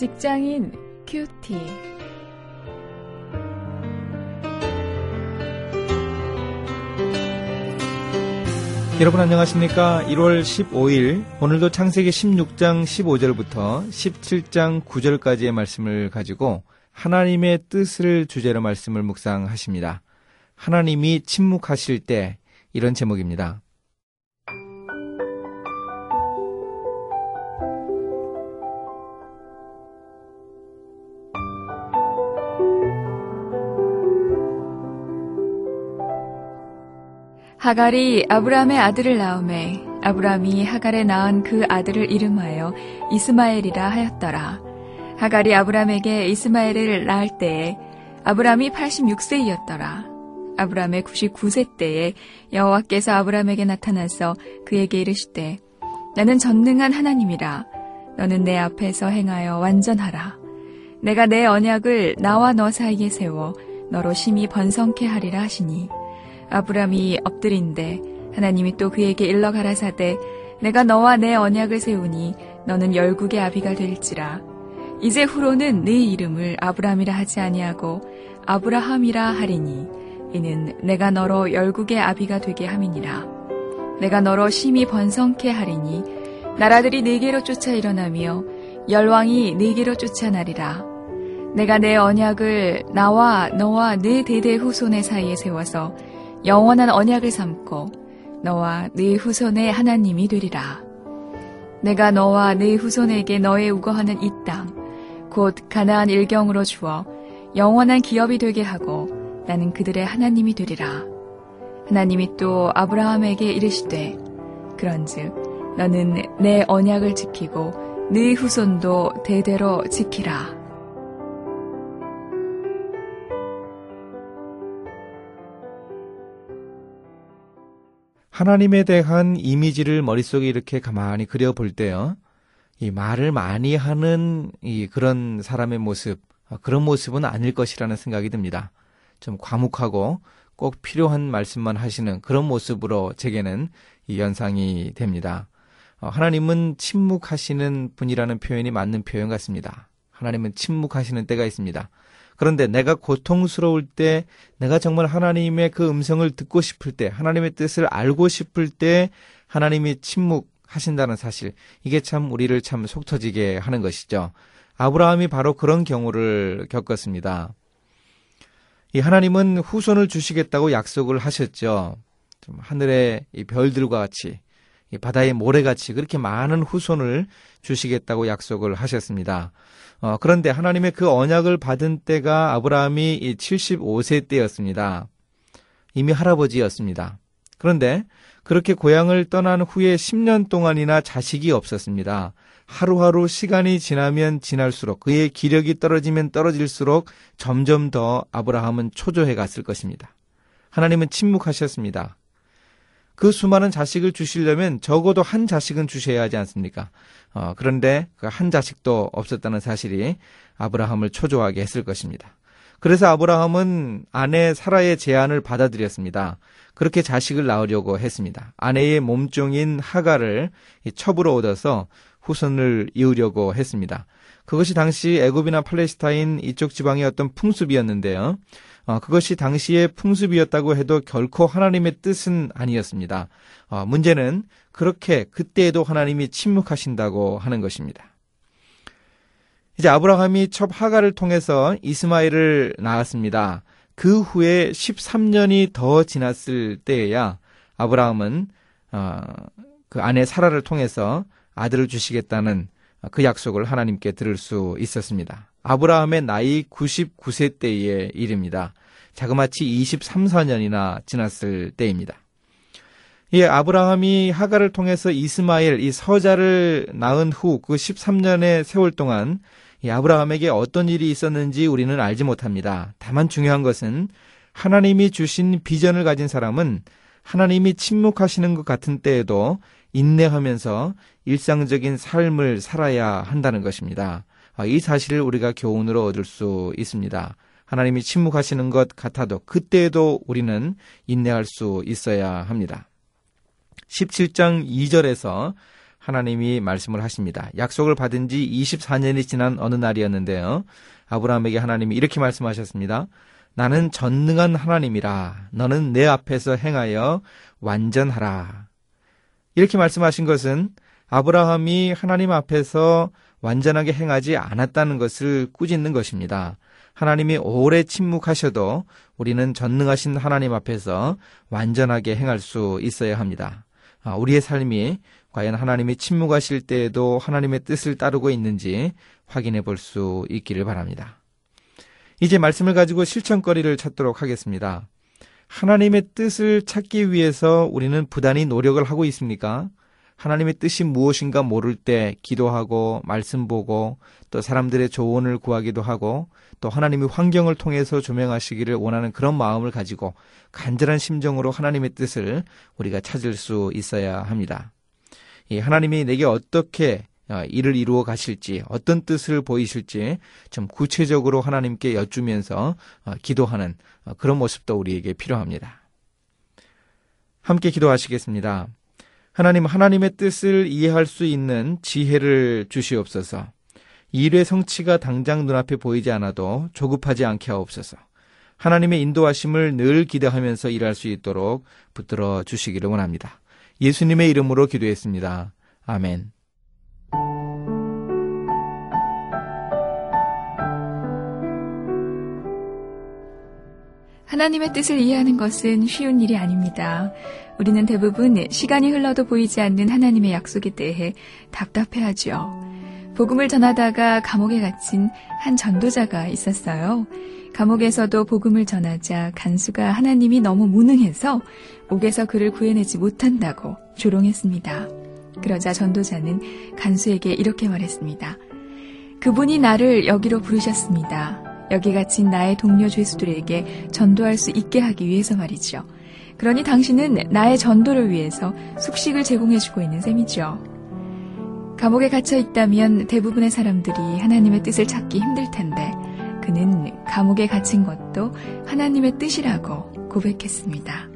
직장인 큐티. 여러분 안녕하십니까? 1월 15일 오늘도 창세기 16장 15절부터 17장 9절까지의 말씀을 가지고 하나님의 뜻을 주제로 말씀을 묵상하십니다. 하나님이 침묵하실 때 이런 제목입니다. 하갈이 아브라함의 아들을 낳음에 아브라함이 하갈에 낳은 그 아들을 이름하여 이스마엘이라 하였더라. 하갈이 아브라함에게 이스마엘을 낳을 때에 아브라함이 86세이었더라. 아브라함의 99세 때에 여호와께서 아브라함에게 나타나서 그에게 이르시되 나는 전능한 하나님이라 너는 내 앞에서 행하여 완전하라. 내가 내 언약을 나와 너 사이에 세워 너로 심히 번성케 하리라 하시니 아브람이 엎드린데 하나님이 또 그에게 일러 가라사대 내가 너와 내 언약을 세우니 너는 열국의 아비가 될지라. 이제 후로는 네 이름을 아브람이라 하지 아니하고 아브라함이라 하리니 이는 내가 너로 열국의 아비가 되게 함이니라. 내가 너로 심히 번성케 하리니 나라들이 네게로 쫓아 일어나며 열왕이 네게로 쫓아나리라. 내가 내 언약을 나와 너와 네 대대 후손의 사이에 세워서 영원한 언약을 삼고 너와 네 후손의 하나님이 되리라. 내가 너와 네 후손에게 너의 우거하는 이 땅, 곧 가나안 일경으로 주어 영원한 기업이 되게 하고 나는 그들의 하나님이 되리라. 하나님이 또 아브라함에게 이르시되, 그런즉 너는 내 언약을 지키고 네 후손도 대대로 지키라. 하나님에 대한 이미지를 머릿속에 이렇게 가만히 그려볼 때요. 이 말을 많이 하는 이 그런 사람의 모습, 어, 그런 모습은 아닐 것이라는 생각이 듭니다. 좀 과묵하고 꼭 필요한 말씀만 하시는 그런 모습으로 제게는 이 연상이 됩니다. 어, 하나님은 침묵하시는 분이라는 표현이 맞는 표현 같습니다. 하나님은 침묵하시는 때가 있습니다. 그런데 내가 고통스러울 때, 내가 정말 하나님의 그 음성을 듣고 싶을 때, 하나님의 뜻을 알고 싶을 때, 하나님이 침묵하신다는 사실, 이게 참 우리를 참 속 터지게 하는 것이죠. 아브라함이 바로 그런 경우를 겪었습니다. 이 하나님은 후손을 주시겠다고 약속을 하셨죠. 좀 하늘의 이 별들과 같이, 이 바다의 모래같이 그렇게 많은 후손을 주시겠다고 약속을 하셨습니다. 어, 그런데 하나님의 그 언약을 받은 때가 아브라함이 75세 때였습니다. 이미 할아버지였습니다. 그런데 그렇게 고향을 떠난 후에 10년 동안이나 자식이 없었습니다. 하루하루 시간이 지나면 지날수록 그의 기력이 떨어지면 떨어질수록 점점 더 아브라함은 초조해 갔을 것입니다. 하나님은 침묵하셨습니다. 그 수많은 자식을 주시려면 적어도 한 자식은 주셔야 하지 않습니까? 어, 그런데 그 한 자식도 없었다는 사실이 아브라함을 초조하게 했을 것입니다. 그래서 아브라함은 아내 사라의 제안을 받아들였습니다. 그렇게 자식을 낳으려고 했습니다. 아내의 몸종인 하가를 첩으로 얻어서 후손을 이으려고 했습니다. 그것이 당시 애굽이나 팔레스타인 이쪽 지방의 어떤 풍습이었는데요. 어, 그것이 당시의 풍습이었다고 해도 결코 하나님의 뜻은 아니었습니다. 어, 문제는 그렇게 그때에도 하나님이 침묵하신다고 하는 것입니다. 이제 아브라함이 첩 하가를 통해서 이스마엘을 낳았습니다. 그 후에 13년이 더 지났을 때에야 아브라함은 어, 그 아내 사라를 통해서 아들을 주시겠다는 그 약속을 하나님께 들을 수 있었습니다. 아브라함의 나이 99세 때의 일입니다. 자그마치 23, 4년이나 지났을 때입니다. 예, 아브라함이 하가를 통해서 이스마엘, 이 서자를 낳은 후 그 13년의 세월 동안 이 아브라함에게 어떤 일이 있었는지 우리는 알지 못합니다. 다만 중요한 것은 하나님이 주신 비전을 가진 사람은 하나님이 침묵하시는 것 같은 때에도 인내하면서 일상적인 삶을 살아야 한다는 것입니다. 아, 이 사실을 우리가 교훈으로 얻을 수 있습니다. 하나님이 침묵하시는 것 같아도 그때에도 우리는 인내할 수 있어야 합니다. 17장 2절에서 하나님이 말씀을 하십니다. 약속을 받은 지 24년이 지난 어느 날이었는데요. 아브라함에게 하나님이 이렇게 말씀하셨습니다. 나는 전능한 하나님이라. 너는 내 앞에서 행하여 완전하라. 이렇게 말씀하신 것은 아브라함이 하나님 앞에서 완전하게 행하지 않았다는 것을 꾸짖는 것입니다. 하나님이 오래 침묵하셔도 우리는 전능하신 하나님 앞에서 완전하게 행할 수 있어야 합니다. 아, 우리의 삶이 과연 하나님이 침묵하실 때에도 하나님의 뜻을 따르고 있는지 확인해 볼 수 있기를 바랍니다. 이제 말씀을 가지고 실천거리를 찾도록 하겠습니다. 하나님의 뜻을 찾기 위해서 우리는 부단히 노력을 하고 있습니까? 하나님의 뜻이 무엇인가 모를 때 기도하고 말씀 보고 또 사람들의 조언을 구하기도 하고 또 하나님의 환경을 통해서 조명하시기를 원하는 그런 마음을 가지고 간절한 심정으로 하나님의 뜻을 우리가 찾을 수 있어야 합니다. 하나님이 내게 어떻게 어, 일을 이루어 가실지 어떤 뜻을 보이실지 좀 구체적으로 하나님께 여쭈면서 어, 기도하는 어, 그런 모습도 우리에게 필요합니다. 함께 기도하시겠습니다. 하나님 하나님의 뜻을 이해할 수 있는 지혜를 주시옵소서. 일의 성취가 당장 눈앞에 보이지 않아도 조급하지 않게 하옵소서. 하나님의 인도하심을 늘 기대하면서 일할 수 있도록 붙들어 주시기를 원합니다. 예수님의 이름으로 기도했습니다. 아멘. 하나님의 뜻을 이해하는 것은 쉬운 일이 아닙니다. 우리는 대부분 시간이 흘러도 보이지 않는 하나님의 약속에 대해 답답해하죠. 복음을 전하다가 감옥에 갇힌 한 전도자가 있었어요. 감옥에서도 복음을 전하자 간수가 하나님이 너무 무능해서 옥에서 그를 구해내지 못한다고 조롱했습니다. 그러자 전도자는 간수에게 이렇게 말했습니다. 그분이 나를 여기로 부르셨습니다. 여기 갇힌 나의 동료 죄수들에게 전도할 수 있게 하기 위해서 말이죠. 그러니 당신은 나의 전도를 위해서 숙식을 제공해주고 있는 셈이죠. 감옥에 갇혀 있다면 대부분의 사람들이 하나님의 뜻을 찾기 힘들 텐데 그는 감옥에 갇힌 것도 하나님의 뜻이라고 고백했습니다.